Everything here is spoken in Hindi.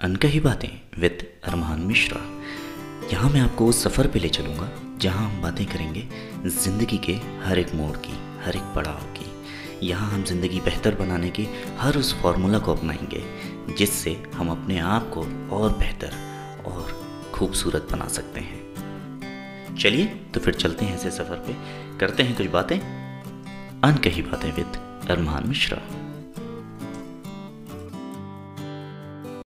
अनकही बातें विद अरमान मिश्रा। यहाँ मैं आपको उस सफ़र पे ले चलूँगा, जहाँ हम बातें करेंगे ज़िंदगी के हर एक मोड़ की, हर एक पड़ाव की। यहाँ हम ज़िंदगी बेहतर बनाने के हर उस फार्मूला को अपनाएँगे, जिससे हम अपने आप को और बेहतर और खूबसूरत बना सकते हैं। चलिए तो फिर चलते हैं ऐसे सफ़र पे। करते हैं कुछ बातें। अनकही बातें विद अरमान मिश्रा।